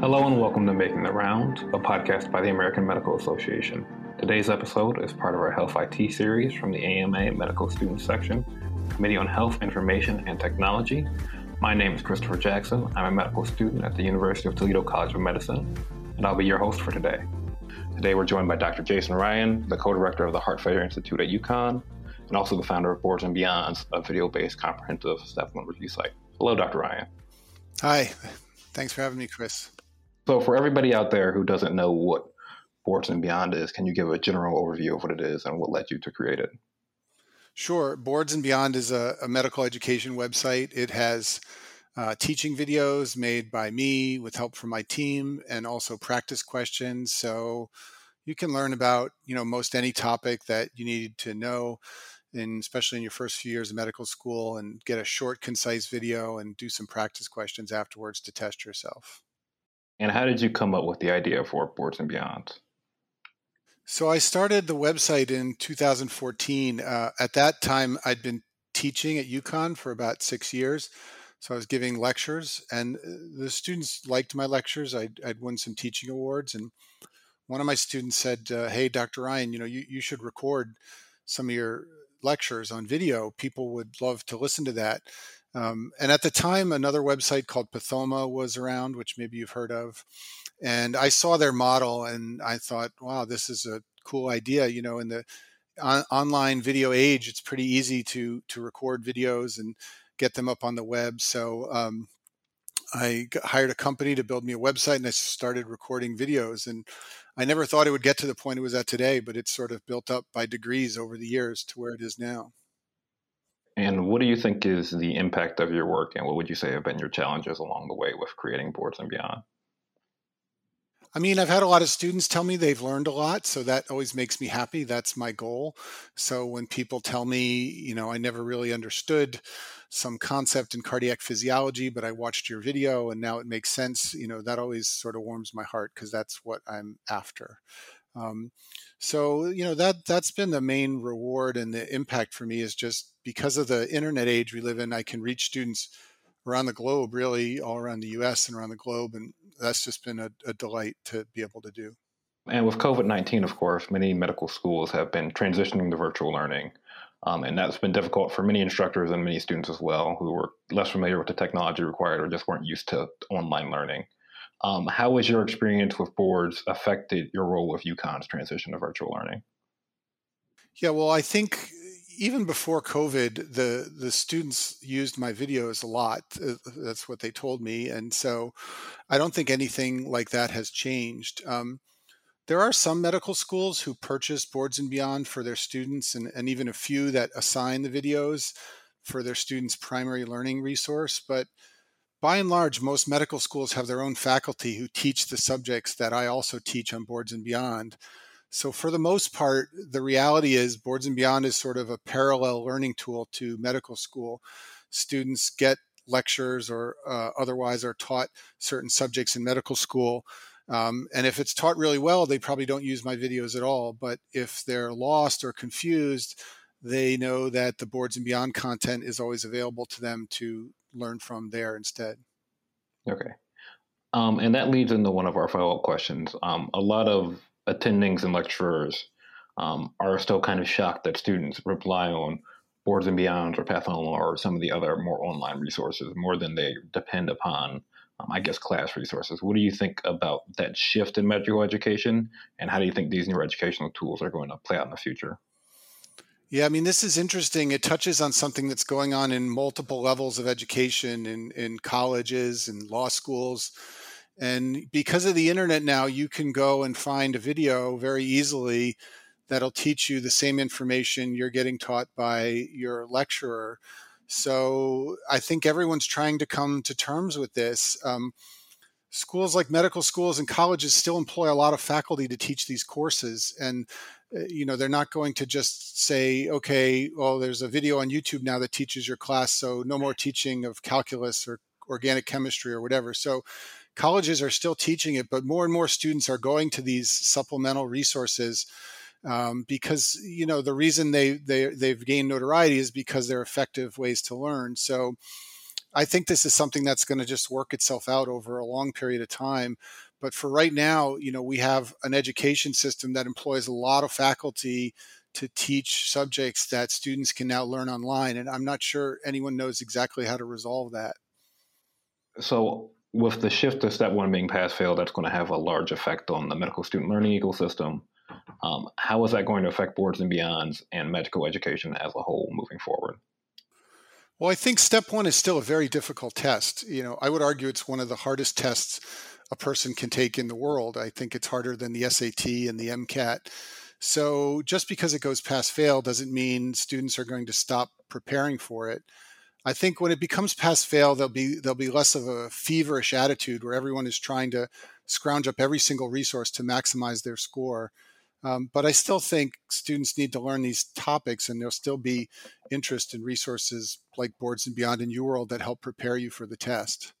Hello and welcome to Making the Rounds, a podcast by the American Medical Association. Today's episode is part of our Health IT series from the AMA Medical Student Section, Committee on Health Information and Technology. My name is Christopher Jackson. I'm a medical student at the University of Toledo College of Medicine, and I'll be your host for today. Today we're joined by Dr. Jason Ryan, the co-director of the Heart Failure Institute at UConn, and also the founder of Boards and Beyond, a video-based comprehensive Step review site. Hello, Dr. Ryan. Hi. Thanks for having me, Chris. So, for everybody out there who doesn't know what Boards and Beyond is, can you give a general overview of what it is and what led you to create it? Sure. Boards and Beyond is a, a medical education website. It has uh, teaching videos made by me with help from my team and also practice questions. So you can learn about, you know, most any topic that you need to know in especially in your first few years of medical school and get a short concise video and do some practice questions afterwards to test yourself. And how did you come up with the idea for Boards and Beyond? So I started the website in 2014. Uh, at that time, I'd been teaching at UConn for about six years. So I was giving lectures, and uh, the students liked my lectures. I'd, I'd won some teaching awards, and one of my students said, uh, "Hey, Dr. Ryan, you know, you, you should record some of your lectures on video. People would love to listen to that." Um, and at the time, another website called Pathoma was around, which maybe you've heard of. And I saw their model and I thought, wow, this is a cool idea. You know, in the on- online video age, it's pretty easy to to record videos and get them up on the web. So um, I hired a company to build me a website and I started recording videos. And I never thought it would get to the point it was at today, but it's sort of built up by degrees over the years to where it is now. And what do you think is the impact of your work, and what would you say have been your challenges along the way with creating boards and beyond? I mean, I've had a lot of students tell me they've learned a lot, so that always makes me happy. That's my goal. So when people tell me, you know, I never really understood some concept in cardiac physiology, but I watched your video and now it makes sense, you know, that always sort of warms my heart because that's what I'm after. Um, so you know that that's been the main reward and the impact for me is just because of the internet age we live in. I can reach students around the globe, really all around the U.S. and around the globe, and that's just been a, a delight to be able to do. And with COVID 19, of course, many medical schools have been transitioning to virtual learning. Um, and that's been difficult for many instructors and many students as well who were less familiar with the technology required or just weren't used to online learning. Um, how has your experience with boards affected your role with UConn's transition to virtual learning? Yeah, well, I think even before COVID, the the students used my videos a lot. Uh, that's what they told me, and so I don't think anything like that has changed. Um, there are some medical schools who purchase Boards and Beyond for their students, and, and even a few that assign the videos for their students' primary learning resource, but by and large, most medical schools have their own faculty who teach the subjects that I also teach on Boards and Beyond. So, for the most part, the reality is Boards and Beyond is sort of a parallel learning tool to medical school. Students get lectures or uh, otherwise are taught certain subjects in medical school. Um, and if it's taught really well, they probably don't use my videos at all. But if they're lost or confused, they know that the Boards and Beyond content is always available to them to learn from there instead. Okay. Um, and that leads into one of our follow up questions. Um, a lot of attendings and lecturers um, are still kind of shocked that students rely on Boards and Beyond or Pathoma or some of the other more online resources more than they depend upon, um, I guess, class resources. What do you think about that shift in medical education, and how do you think these new educational tools are going to play out in the future? Yeah, I mean, this is interesting. It touches on something that's going on in multiple levels of education in, in colleges and law schools. And because of the internet now, you can go and find a video very easily that'll teach you the same information you're getting taught by your lecturer. So I think everyone's trying to come to terms with this. Um, schools like medical schools and colleges still employ a lot of faculty to teach these courses. And you know they're not going to just say okay well there's a video on youtube now that teaches your class so no more teaching of calculus or organic chemistry or whatever. So colleges are still teaching it but more and more students are going to these supplemental resources um, because you know the reason they, they they've gained notoriety is because they're effective ways to learn. So I think this is something that's going to just work itself out over a long period of time. But for right now, you know, we have an education system that employs a lot of faculty to teach subjects that students can now learn online. And I'm not sure anyone knows exactly how to resolve that. So, with the shift to step one being pass fail, that's going to have a large effect on the medical student learning ecosystem. Um, how is that going to affect boards and beyonds and medical education as a whole moving forward? Well, I think step one is still a very difficult test. You know, I would argue it's one of the hardest tests a person can take in the world. I think it's harder than the SAT and the MCAT. So just because it goes pass fail doesn't mean students are going to stop preparing for it. I think when it becomes pass fail, there'll be there'll be less of a feverish attitude where everyone is trying to scrounge up every single resource to maximize their score. Um, but I still think students need to learn these topics, and there'll still be interest in resources like Boards and Beyond in UWorld that help prepare you for the test.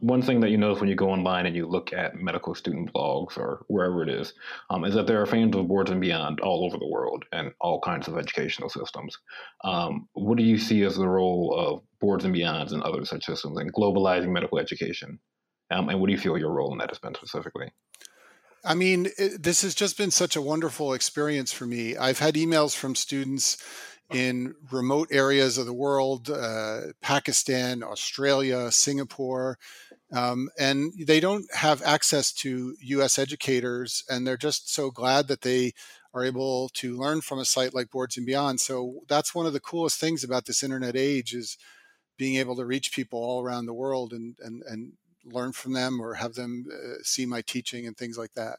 One thing that you notice when you go online and you look at medical student blogs or wherever it is, um, is that there are fans of Boards and Beyond all over the world and all kinds of educational systems. Um, what do you see as the role of Boards and Beyonds and other such systems in globalizing medical education? Um, and what do you feel your role in that has been specifically? I mean, it, this has just been such a wonderful experience for me. I've had emails from students in remote areas of the world, uh, Pakistan, Australia, Singapore, um, and they don't have access to US educators, and they're just so glad that they are able to learn from a site like Boards and Beyond. So that's one of the coolest things about this internet age is being able to reach people all around the world and, and, and learn from them or have them uh, see my teaching and things like that.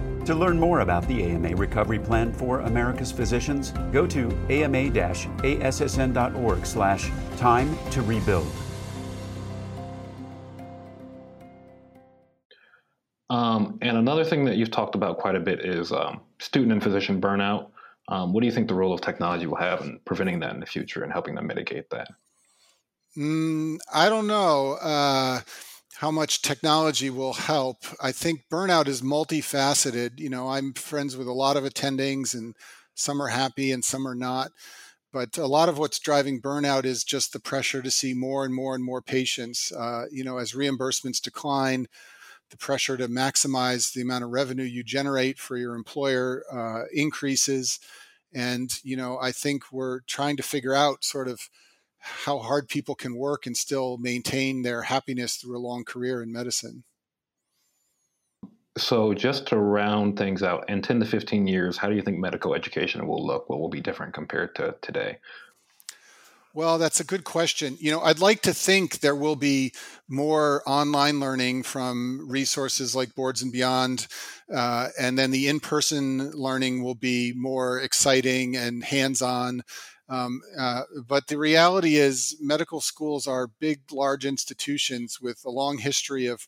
To learn more about the AMA Recovery Plan for America's Physicians, go to ama-assn.org slash time to rebuild. Um, and another thing that you've talked about quite a bit is um, student and physician burnout. Um, what do you think the role of technology will have in preventing that in the future and helping them mitigate that? Mm, I don't know. Uh, how much technology will help. I think burnout is multifaceted. You know, I'm friends with a lot of attendings, and some are happy and some are not. But a lot of what's driving burnout is just the pressure to see more and more and more patients. Uh, you know, as reimbursements decline, the pressure to maximize the amount of revenue you generate for your employer uh, increases. And, you know, I think we're trying to figure out sort of how hard people can work and still maintain their happiness through a long career in medicine. So, just to round things out, in 10 to 15 years, how do you think medical education will look? What will be different compared to today? Well, that's a good question. You know, I'd like to think there will be more online learning from resources like Boards and Beyond, uh, and then the in person learning will be more exciting and hands on. Um, uh, but the reality is, medical schools are big, large institutions with a long history of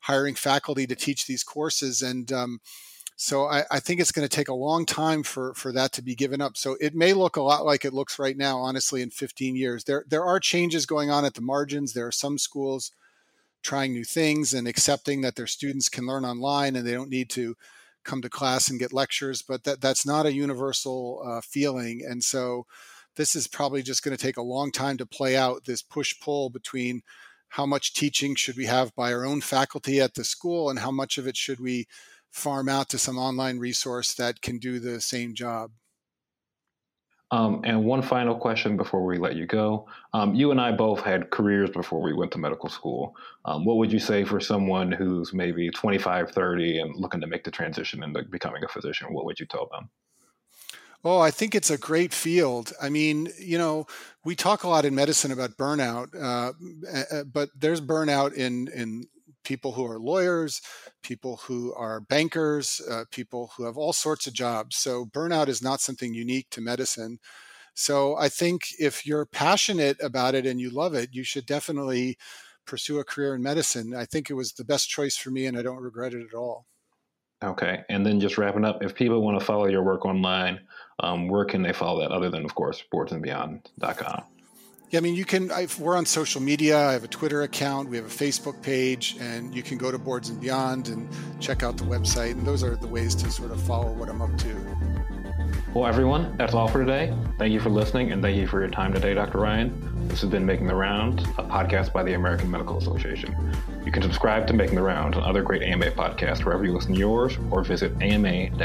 hiring faculty to teach these courses. And um, so I, I, think it's going to take a long time for, for that to be given up. So it may look a lot like it looks right now, honestly, in 15 years. There, there are changes going on at the margins. There are some schools trying new things and accepting that their students can learn online and they don't need to come to class and get lectures, but that, that's not a universal uh, feeling. And so this is probably just going to take a long time to play out this push pull between how much teaching should we have by our own faculty at the school and how much of it should we farm out to some online resource that can do the same job. Um, and one final question before we let you go. Um, you and I both had careers before we went to medical school. Um, what would you say for someone who's maybe 25, 30 and looking to make the transition into becoming a physician? What would you tell them? Oh, I think it's a great field. I mean, you know, we talk a lot in medicine about burnout, uh, but there's burnout in in people who are lawyers, people who are bankers, uh, people who have all sorts of jobs. So burnout is not something unique to medicine. So I think if you're passionate about it and you love it, you should definitely pursue a career in medicine. I think it was the best choice for me, and I don't regret it at all. Okay, and then just wrapping up, if people want to follow your work online, um, where can they follow that other than, of course, boardsandbeyond.com? Yeah, I mean, you can. I've, we're on social media. I have a Twitter account. We have a Facebook page, and you can go to Boards and Beyond and check out the website. And those are the ways to sort of follow what I'm up to. Well, everyone, that's all for today. Thank you for listening, and thank you for your time today, Dr. Ryan. This has been Making the Rounds, a podcast by the American Medical Association. You can subscribe to Making the Rounds and other great AMA podcasts wherever you listen to yours, or visit ama-assn.org.